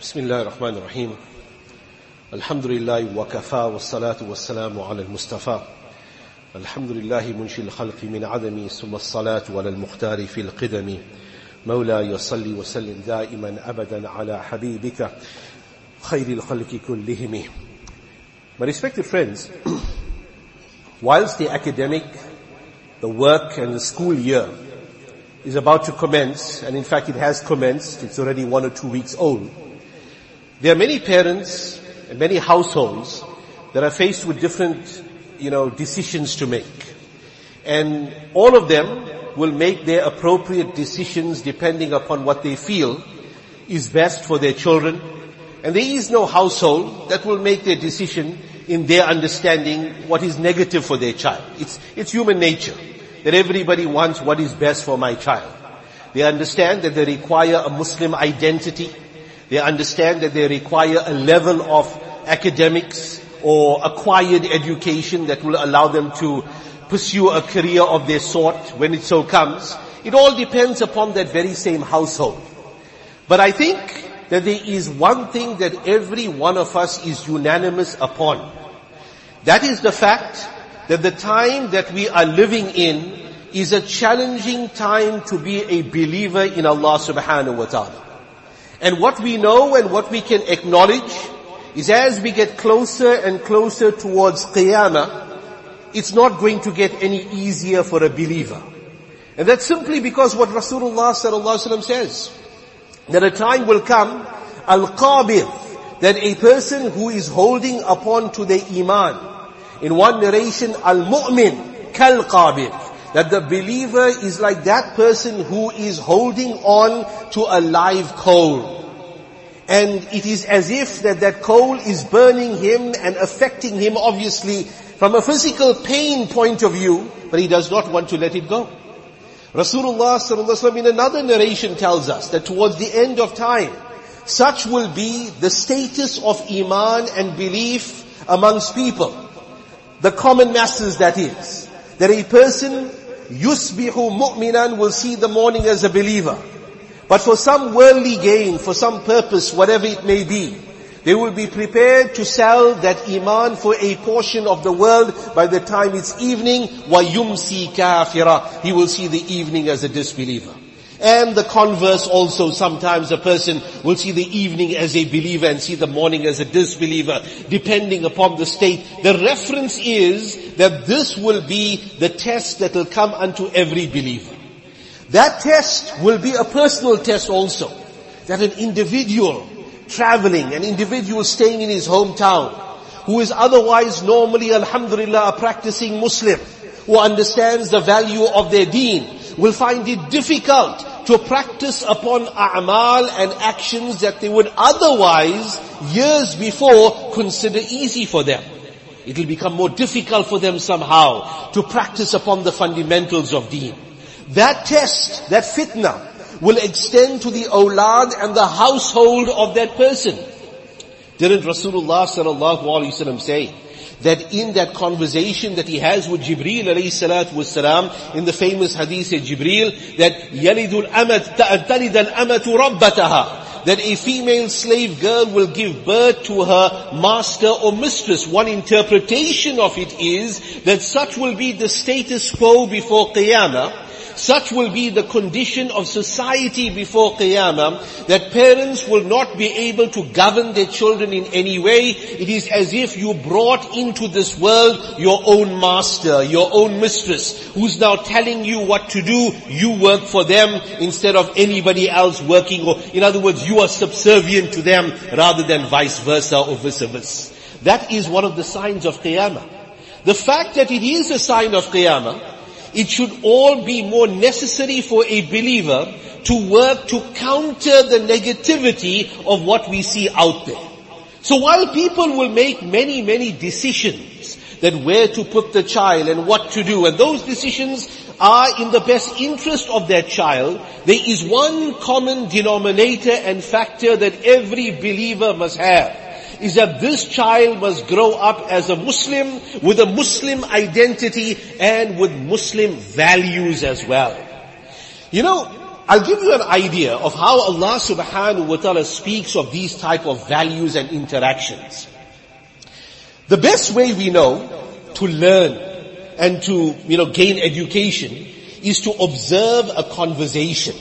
بسم الله الرحمن الرحيم. الحمد لله وكفى والصلاة والسلام على المصطفى. الحمد لله منشي الخلق من عدم ثم الصلاة على المختار في القدم. مولاي صل وسلم دائما أبدا على حبيبك خير الخلق كلهم. My respected friends, whilst the academic, the work and the school year is about to commence, and in fact it has commenced, it's already one or two weeks old, there are many parents and many households that are faced with different, you know, decisions to make. And all of them will make their appropriate decisions depending upon what they feel is best for their children. And there is no household that will make their decision in their understanding what is negative for their child. It's, it's human nature that everybody wants what is best for my child. They understand that they require a Muslim identity. They understand that they require a level of academics or acquired education that will allow them to pursue a career of their sort when it so comes. It all depends upon that very same household. But I think that there is one thing that every one of us is unanimous upon. That is the fact that the time that we are living in is a challenging time to be a believer in Allah subhanahu wa ta'ala. And what we know and what we can acknowledge is as we get closer and closer towards Qiyamah, it's not going to get any easier for a believer. And that's simply because what Rasulullah sallallahu says, that a time will come, al-qabid, that a person who is holding upon to the iman, in one narration, al-mu'min, kal-qabid, that the believer is like that person who is holding on to a live coal. And it is as if that that coal is burning him and affecting him obviously from a physical pain point of view, but he does not want to let it go. Rasulullah sallallahu in another narration tells us that towards the end of time, such will be the status of iman and belief amongst people. The common masses that is That a person yusbihu mu'minan will see the morning as a believer. But for some worldly gain, for some purpose, whatever it may be, they will be prepared to sell that iman for a portion of the world by the time it's evening, وَيُمْسِي كَافِرًا He will see the evening as a disbeliever. And the converse also, sometimes a person will see the evening as a believer and see the morning as a disbeliever, depending upon the state. The reference is that this will be the test that will come unto every believer. That test will be a personal test also. That an individual traveling, an individual staying in his hometown, who is otherwise normally, alhamdulillah, a practicing Muslim, who understands the value of their deen, will find it difficult to practice upon a'mal and actions that they would otherwise, years before, consider easy for them. It will become more difficult for them somehow to practice upon the fundamentals of deen. That test, that fitna, will extend to the awlad and the household of that person. Didn't Rasulullah sallallahu alaihi wasallam say that in that conversation that he has with Jibreel alayhi salatu wasalam, in the famous hadith of Jibreel, that yalidul amat ta'talid al-amatu rabbataha, that a female slave girl will give birth to her master or mistress. One interpretation of it is that such will be the status quo before Qiyamah, such will be the condition of society before Qiyamah, that parents will not be able to govern their children in any way. It is as if you brought into this world your own master, your own mistress, who's now telling you what to do. You work for them instead of anybody else working. Or, in other words, you are subservient to them rather than vice versa or vice versa. That is one of the signs of Qiyamah. The fact that it is a sign of Qiyamah it should all be more necessary for a believer to work to counter the negativity of what we see out there. So while people will make many, many decisions that where to put the child and what to do, and those decisions are in the best interest of their child, there is one common denominator and factor that every believer must have is that this child must grow up as a Muslim with a Muslim identity and with Muslim values as well. You know, I'll give you an idea of how Allah subhanahu wa ta'ala speaks of these type of values and interactions. The best way we know to learn and to, you know, gain education is to observe a conversation.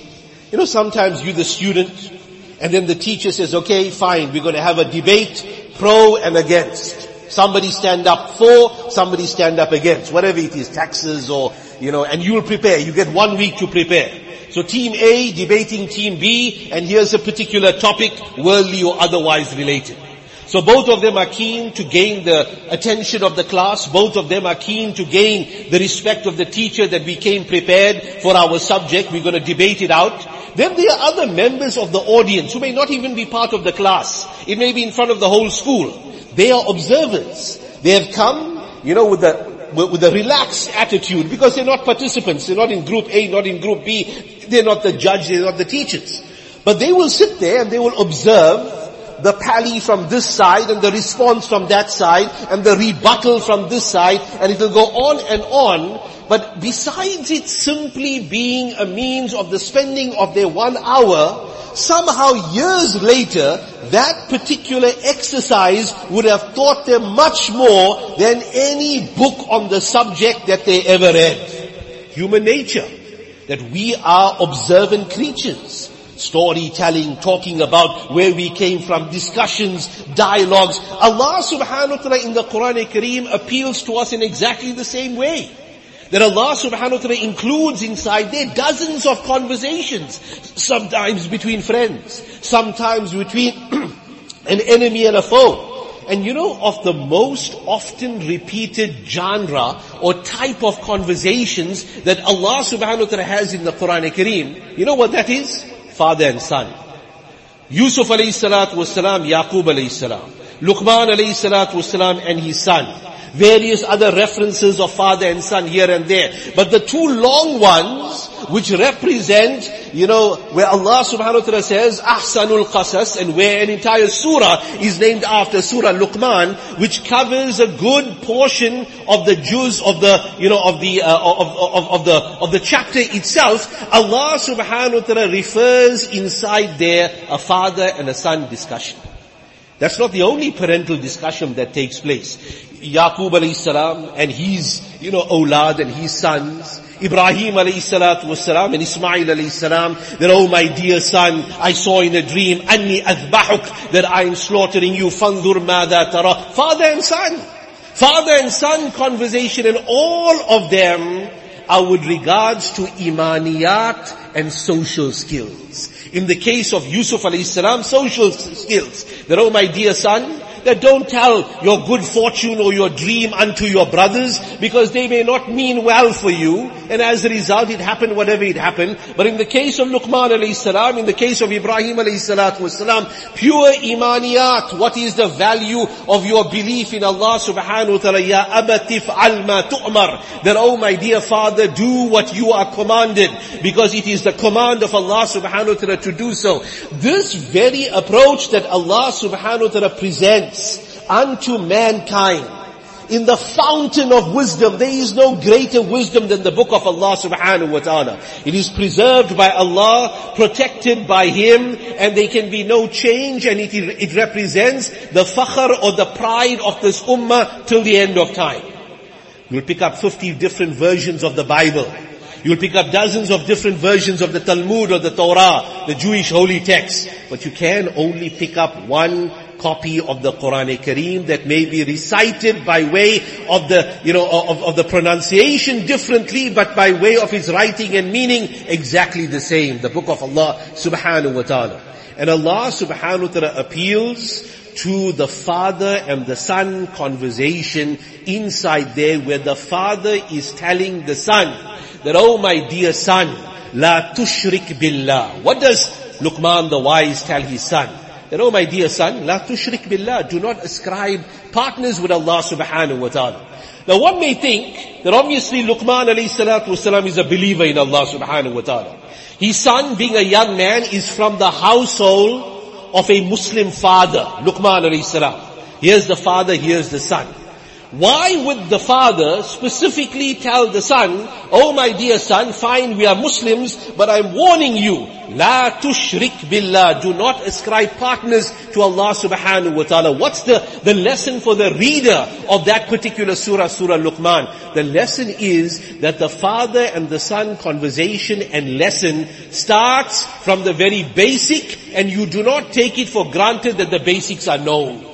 You know, sometimes you're the student and then the teacher says, okay, fine, we're going to have a debate, pro and against. Somebody stand up for, somebody stand up against, whatever it is, taxes or, you know, and you'll prepare. You get one week to prepare. So team A debating team B, and here's a particular topic, worldly or otherwise related. So both of them are keen to gain the attention of the class. Both of them are keen to gain the respect of the teacher that we came prepared for our subject. We're going to debate it out. Then there are other members of the audience who may not even be part of the class. It may be in front of the whole school. They are observers. They have come, you know, with the with a relaxed attitude because they're not participants. They're not in group A, not in group B. They're not the judge, they're not the teachers. But they will sit there and they will observe the pally from this side and the response from that side and the rebuttal from this side and it will go on and on. But besides it simply being a means of the spending of their one hour, somehow years later, that particular exercise would have taught them much more than any book on the subject that they ever read. Human nature. That we are observant creatures storytelling, talking about where we came from, discussions, dialogues. Allah subhanahu wa ta'ala in the Quran Kareem appeals to us in exactly the same way. That Allah subhanahu wa ta'ala includes inside there dozens of conversations, sometimes between friends, sometimes between an enemy and a foe. And you know of the most often repeated genre or type of conversations that Allah subhanahu wa ta'ala has in the Quran Kareem, you know what that is? Father and son. Yusuf alayhi salatu was salam, Yaqub alayhi salam. Luqman alayhi salatu was salam and his son various other references of father and son here and there. But the two long ones, which represent, you know, where Allah subhanahu wa ta'ala says, Ahsanul Qasas, and where an entire surah is named after Surah Luqman, which covers a good portion of the juz of the, you know, of the, uh, of, of, of, the, of the chapter itself, Allah subhanahu wa ta'ala refers inside there a father and a son discussion. That's not the only parental discussion that takes place. Yaqub alayhi salam and his, you know, awlad and his sons. Ibrahim alayhi salatu wasalam and Ismail alayhi salam, that oh my dear son, I saw in a dream, anni adbahuk, that I am slaughtering you, fandur mada tara. Father and son. Father and son conversation and all of them are with regards to imaniyat and social skills. In the case of Yusuf alayhi salam, social skills. That, oh my dear son, that don't tell your good fortune or your dream unto your brothers because they may not mean well for you. And as a result, it happened whatever it happened. But in the case of Luqman alayhi salam, in the case of Ibrahim alayhi salatu wasalam, pure imaniyat, what is the value of your belief in Allah subhanahu wa ta'ala? Ya abatif alma tu'mar. That, oh my dear father, do what you are commanded because it is the command of Allah subhanahu wa ta'ala to do so. This very approach that Allah subhanahu wa ta'ala presents unto mankind in the fountain of wisdom. There is no greater wisdom than the book of Allah subhanahu wa ta'ala. It is preserved by Allah, protected by Him, and there can be no change and it, it represents the fakhr or the pride of this ummah till the end of time. You'll pick up 50 different versions of the Bible. You'll pick up dozens of different versions of the Talmud or the Torah, the Jewish holy text. But you can only pick up one copy of the Quran Kareem that may be recited by way of the, you know, of, of the pronunciation differently, but by way of its writing and meaning exactly the same. The book of Allah subhanahu wa ta'ala. And Allah subhanahu wa ta'ala appeals to the father and the son conversation inside there where the father is telling the son that, oh my dear son, la tushrik billah. What does Luqman the wise tell his son? That, oh my dear son, la tushrik billah, do not ascribe partners with Allah subhanahu wa ta'ala. Now one may think that obviously Luqman alayhi salatu wasalam is a believer in Allah subhanahu wa ta'ala. His son being a young man is from the household of a Muslim father, Luqman alayhi salam. Here's the father, here's the son. Why would the father specifically tell the son, oh my dear son, fine, we are Muslims, but I'm warning you, La tushrik billah. Do not ascribe partners to Allah subhanahu wa ta'ala. What's the, the lesson for the reader of that particular surah, Surah Luqman? The lesson is that the father and the son conversation and lesson starts from the very basic and you do not take it for granted that the basics are known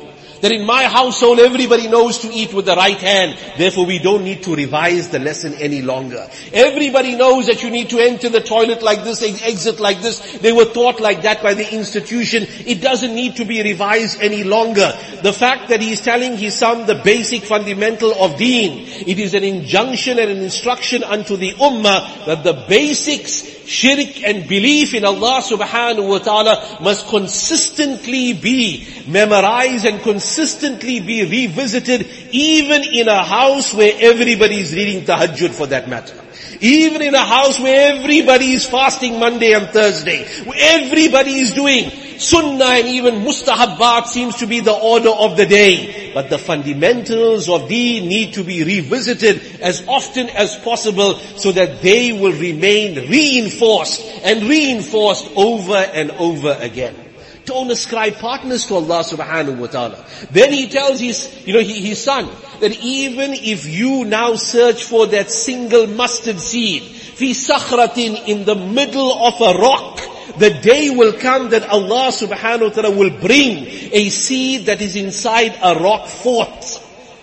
that in my household everybody knows to eat with the right hand. Therefore we don't need to revise the lesson any longer. Everybody knows that you need to enter the toilet like this, exit like this. They were taught like that by the institution. It doesn't need to be revised any longer. The fact that he's telling his son the basic fundamental of deen, it is an injunction and an instruction unto the ummah that the basics shirk and belief in Allah subhanahu wa ta'ala must consistently be memorized and consistently be revisited even in a house where everybody is reading tahajjud for that matter. Even in a house where everybody is fasting Monday and Thursday, where everybody is doing sunnah and even mustahabbat seems to be the order of the day. But the fundamentals of deen need to be revisited as often as possible so that they will remain reinforced and reinforced over and over again. Don't ascribe partners to Allah subhanahu wa ta'ala. Then he tells his, you know, his son, that even if you now search for that single mustard seed, fi sakhratin in the middle of a rock, the day will come that Allah subhanahu wa ta'ala will bring a seed that is inside a rock fort.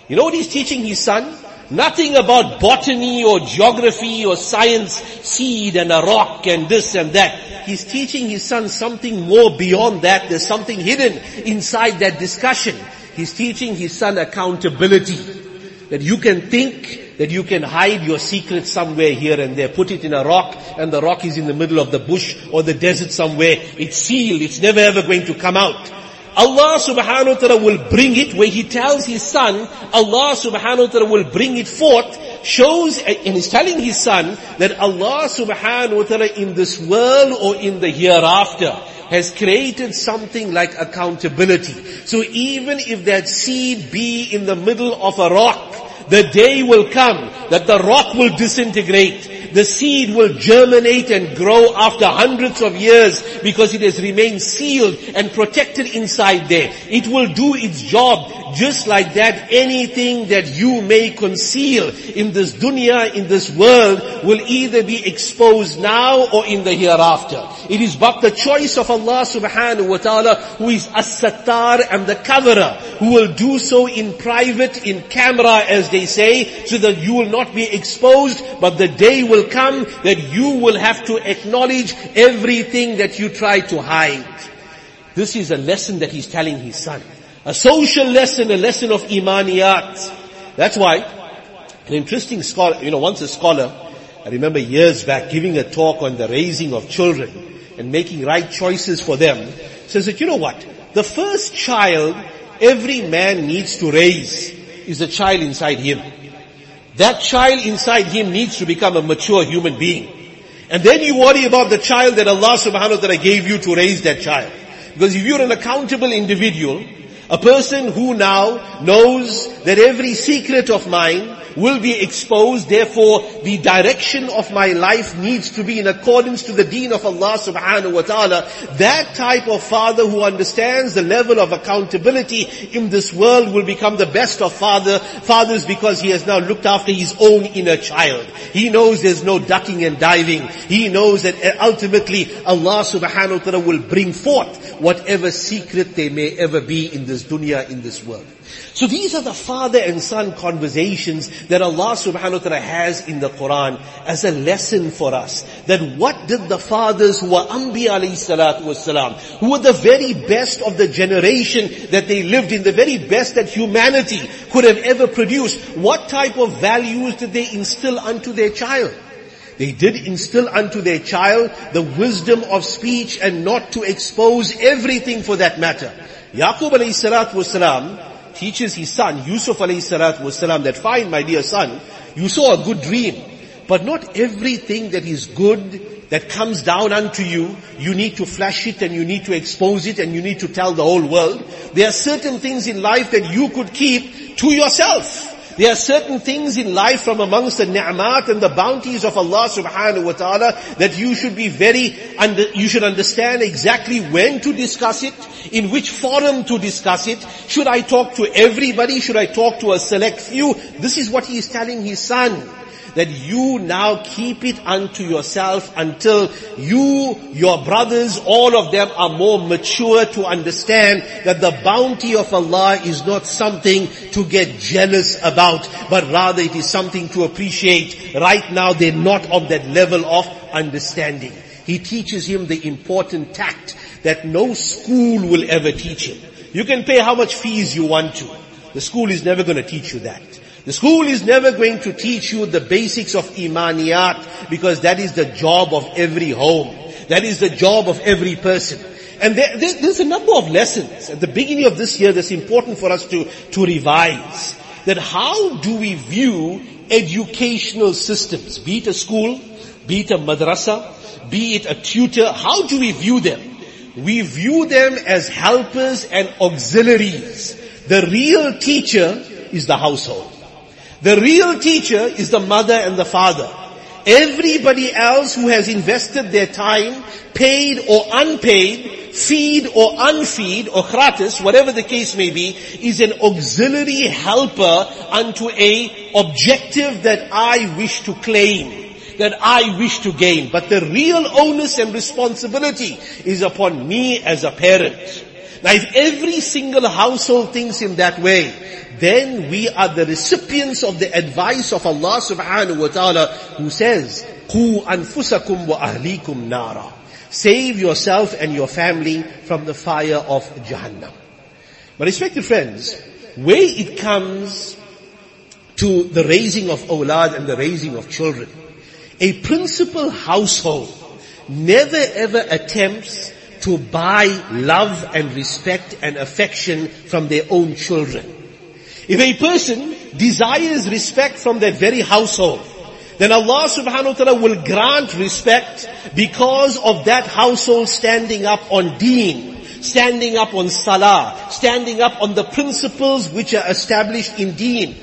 You know what he's teaching his son? Nothing about botany or geography or science, seed and a rock and this and that. He's teaching his son something more beyond that. There's something hidden inside that discussion. He's teaching his son accountability. That you can think that you can hide your secret somewhere here and there. Put it in a rock and the rock is in the middle of the bush or the desert somewhere. It's sealed. It's never ever going to come out. Allah subhanahu wa ta'ala will bring it where He tells His son, Allah subhanahu wa ta'ala will bring it forth, shows, and He's telling His son that Allah subhanahu wa ta'ala in this world or in the hereafter has created something like accountability. So even if that seed be in the middle of a rock, the day will come that the rock will disintegrate. The seed will germinate and grow after hundreds of years because it has remained sealed and protected inside there. It will do its job just like that, anything that you may conceal in this dunya, in this world, will either be exposed now or in the hereafter. It is but the choice of Allah subhanahu wa ta'ala who is as-sattar and the coverer, who will do so in private, in camera as they say, so that you will not be exposed, but the day will come that you will have to acknowledge everything that you try to hide. This is a lesson that he's telling his son. A social lesson, a lesson of imaniyat. That's why an interesting scholar, you know, once a scholar, I remember years back giving a talk on the raising of children and making right choices for them, says that, you know what? The first child every man needs to raise is a child inside him. That child inside him needs to become a mature human being. And then you worry about the child that Allah subhanahu wa ta'ala gave you to raise that child. Because if you're an accountable individual, a person who now knows that every secret of mine will be exposed. Therefore, the direction of my life needs to be in accordance to the deen of Allah subhanahu wa ta'ala. That type of father who understands the level of accountability in this world will become the best of father, fathers because he has now looked after his own inner child. He knows there's no ducking and diving. He knows that ultimately Allah subhanahu wa ta'ala will bring forth whatever secret there may ever be in this dunya, in this world. So these are the father and son conversations that Allah subhanahu wa ta'ala has in the Quran as a lesson for us. That what did the fathers who were Anbiya alayhi salatu wasalam, who were the very best of the generation that they lived in, the very best that humanity could have ever produced, what type of values did they instill unto their child? They did instill unto their child the wisdom of speech and not to expose everything for that matter. Yaqub alayhi salatu wasalam, teaches his son, Yusuf alayhi salatu wasalam, that fine my dear son, you saw a good dream, but not everything that is good that comes down unto you, you need to flash it and you need to expose it and you need to tell the whole world. There are certain things in life that you could keep to yourself. There are certain things in life from amongst the ni'mat and the bounties of Allah subhanahu wa ta'ala that you should be very, under, you should understand exactly when to discuss it, in which forum to discuss it. Should I talk to everybody? Should I talk to a select few? This is what he is telling his son that you now keep it unto yourself until you, your brothers, all of them are more mature to understand that the bounty of Allah is not something to get jealous about, but rather it is something to appreciate. Right now they're not on that level of understanding. He teaches him the important tact that no school will ever teach him. You can pay how much fees you want to. The school is never going to teach you that. The school is never going to teach you the basics of imaniyat because that is the job of every home. That is the job of every person. And there, there, there's a number of lessons at the beginning of this year that's important for us to, to revise. That how do we view educational systems, be it a school, be it a madrasa, be it a tutor, how do we view them? We view them as helpers and auxiliaries. The real teacher is the household. The real teacher is the mother and the father. Everybody else who has invested their time, paid or unpaid, feed or unfeed or gratis, whatever the case may be, is an auxiliary helper unto a objective that I wish to claim, that I wish to gain. But the real onus and responsibility is upon me as a parent. Now if every single household thinks in that way, then we are the recipients of the advice of Allah subhanahu wa ta'ala who says, قُوا أَنفُسَكُمْ وَأَهْلِيكُمْ نَارًا Save yourself and your family from the fire of Jahannam. But respected friends, where it comes to the raising of awlad and the raising of children, a principal household never ever attempts to buy love and respect and affection from their own children. If a person desires respect from their very household, then Allah subhanahu wa ta'ala will grant respect because of that household standing up on deen, standing up on salah, standing up on the principles which are established in deen.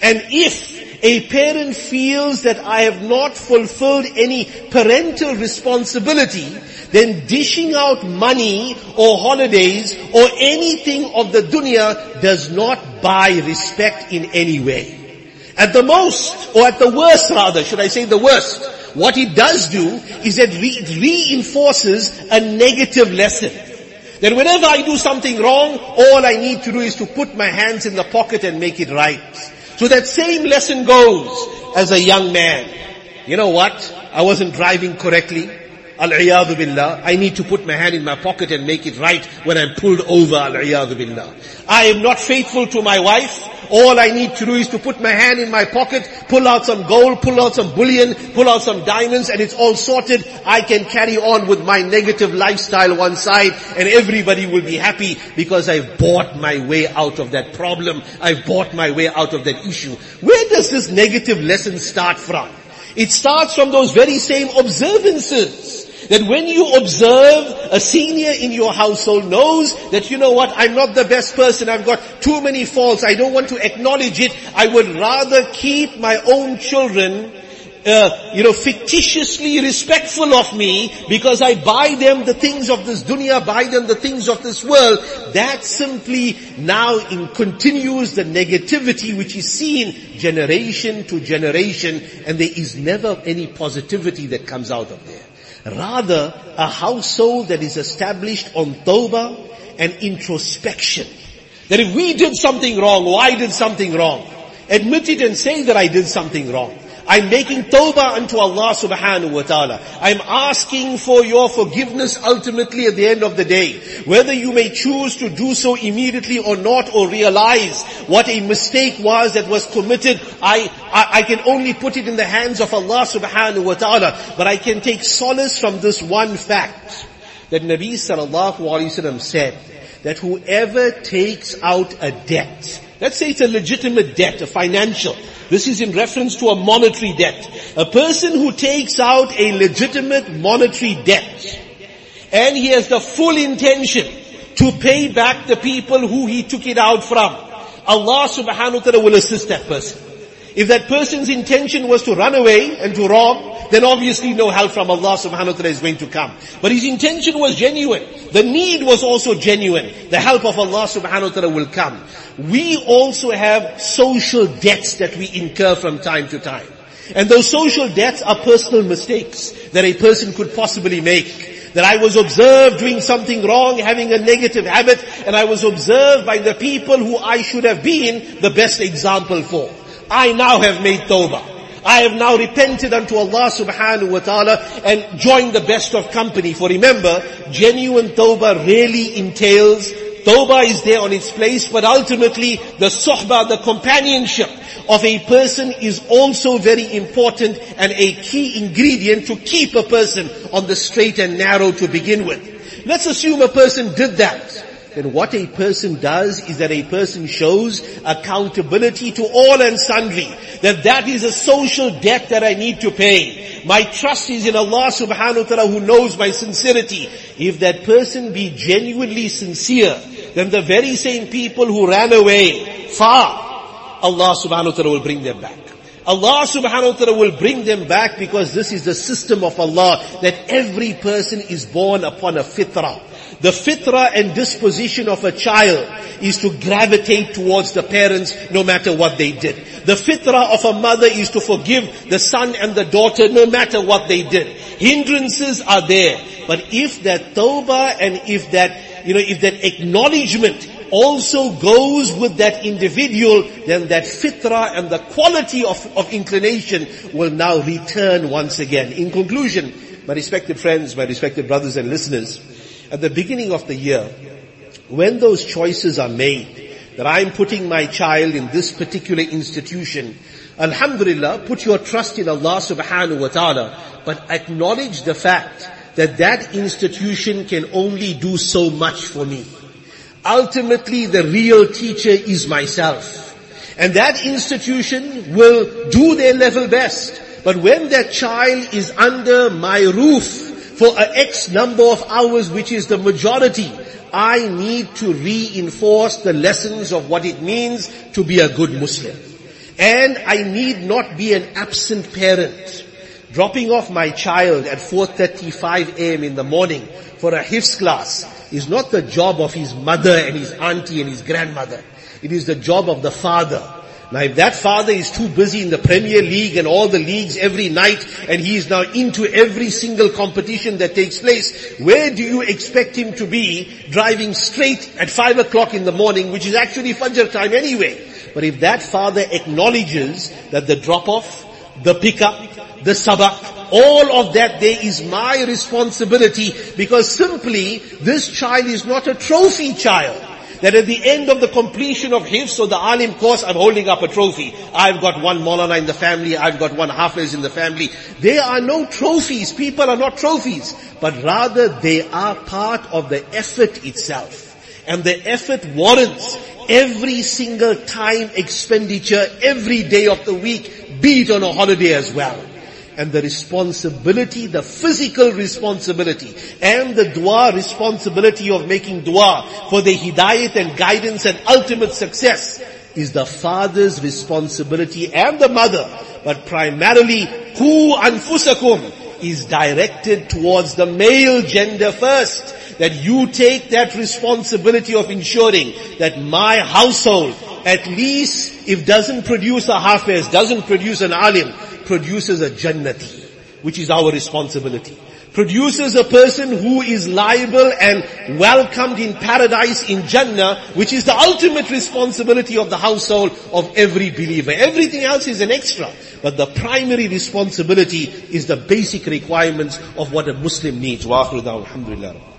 And if a parent feels that I have not fulfilled any parental responsibility, then dishing out money or holidays or anything of the dunya does not buy respect in any way. At the most, or at the worst rather, should I say the worst, what it does do is that it reinforces a negative lesson. That whenever I do something wrong, all I need to do is to put my hands in the pocket and make it right. So that same lesson goes as a young man. You know what? I wasn't driving correctly. Al-iyadu billah. I need to put my hand in my pocket and make it right when I'm pulled over. Al-iyadu billah. I am not faithful to my wife. All I need to do is to put my hand in my pocket, pull out some gold, pull out some bullion, pull out some diamonds and it's all sorted. I can carry on with my negative lifestyle one side and everybody will be happy because I've bought my way out of that problem. I've bought my way out of that issue. Where does this negative lesson start from? It starts from those very same observances. That when you observe, a senior in your household knows that you know what, I'm not the best person, I've got too many faults, I don't want to acknowledge it, I would rather keep my own children uh, you know, fictitiously respectful of me because I buy them the things of this dunya, buy them the things of this world. That simply now in continues the negativity which is seen generation to generation and there is never any positivity that comes out of there. Rather, a household that is established on tawbah and introspection. That if we did something wrong, I did something wrong, admit it and say that I did something wrong. I'm making tawbah unto Allah subhanahu wa ta'ala. I'm asking for your forgiveness ultimately at the end of the day. Whether you may choose to do so immediately or not or realize what a mistake was that was committed, I, I, I can only put it in the hands of Allah subhanahu wa ta'ala. But I can take solace from this one fact that Nabi sallallahu alayhi wasallam said that whoever takes out a debt, let's say it's a legitimate debt, a financial, this is in reference to a monetary debt. A person who takes out a legitimate monetary debt and he has the full intention to pay back the people who he took it out from. Allah subhanahu wa ta'ala will assist that person. If that person's intention was to run away and to rob, then obviously no help from Allah subhanahu wa ta'ala is going to come. But his intention was genuine. The need was also genuine. The help of Allah subhanahu wa ta'ala will come. We also have social debts that we incur from time to time. And those social debts are personal mistakes that a person could possibly make that I was observed doing something wrong, having a negative habit, and I was observed by the people who I should have been the best example for. I now have made tawbah. I have now repented unto Allah subhanahu wa ta'ala and joined the best of company. For remember, genuine tawbah really entails, tawbah is there on its place, but ultimately the sohbah, the companionship of a person is also very important and a key ingredient to keep a person on the straight and narrow to begin with. Let's assume a person did that then what a person does is that a person shows accountability to all and sundry. That that is a social debt that I need to pay. My trust is in Allah subhanahu wa ta'ala who knows my sincerity. If that person be genuinely sincere, then the very same people who ran away far, Allah subhanahu wa ta'ala will bring them back. Allah subhanahu wa ta'ala will bring them back because this is the system of Allah that every person is born upon a fitrah. The fitra and disposition of a child is to gravitate towards the parents no matter what they did. The fitra of a mother is to forgive the son and the daughter no matter what they did. Hindrances are there. But if that tawbah and if that, you know, if that acknowledgement also goes with that individual, then that fitra and the quality of, of inclination will now return once again. In conclusion, my respected friends, my respected brothers and listeners, at the beginning of the year, when those choices are made, that I'm putting my child in this particular institution, Alhamdulillah, put your trust in Allah subhanahu wa ta'ala, but acknowledge the fact that that institution can only do so much for me. Ultimately, the real teacher is myself. And that institution will do their level best. But when that child is under my roof, for an X number of hours, which is the majority, I need to reinforce the lessons of what it means to be a good Muslim. And I need not be an absent parent. Dropping off my child at 4.35 am in the morning for a Hifz class is not the job of his mother and his auntie and his grandmother. It is the job of the father now if that father is too busy in the Premier League and all the leagues every night and he is now into every single competition that takes place, where do you expect him to be driving straight at five o'clock in the morning, which is actually Fajr time anyway? But if that father acknowledges that the drop off, the pickup, the sabak, all of that there is my responsibility because simply this child is not a trophy child. That at the end of the completion of Hifz or the Alim course, I'm holding up a trophy. I've got one Maulana in the family, I've got one Hafiz in the family. There are no trophies. People are not trophies. But rather they are part of the effort itself. And the effort warrants every single time expenditure every day of the week, be it on a holiday as well and the responsibility, the physical responsibility and the dua responsibility of making dua for the hidayat and guidance and ultimate success is the father's responsibility and the mother, but primarily qu anfusakum is directed towards the male gender first. That you take that responsibility of ensuring that my household, at least if doesn't produce a hafiz, doesn't produce an alim, produces a jannati, which is our responsibility. Produces a person who is liable and welcomed in paradise in Jannah, which is the ultimate responsibility of the household of every believer. Everything else is an extra. But the primary responsibility is the basic requirements of what a Muslim needs. Wa alhamdulillah.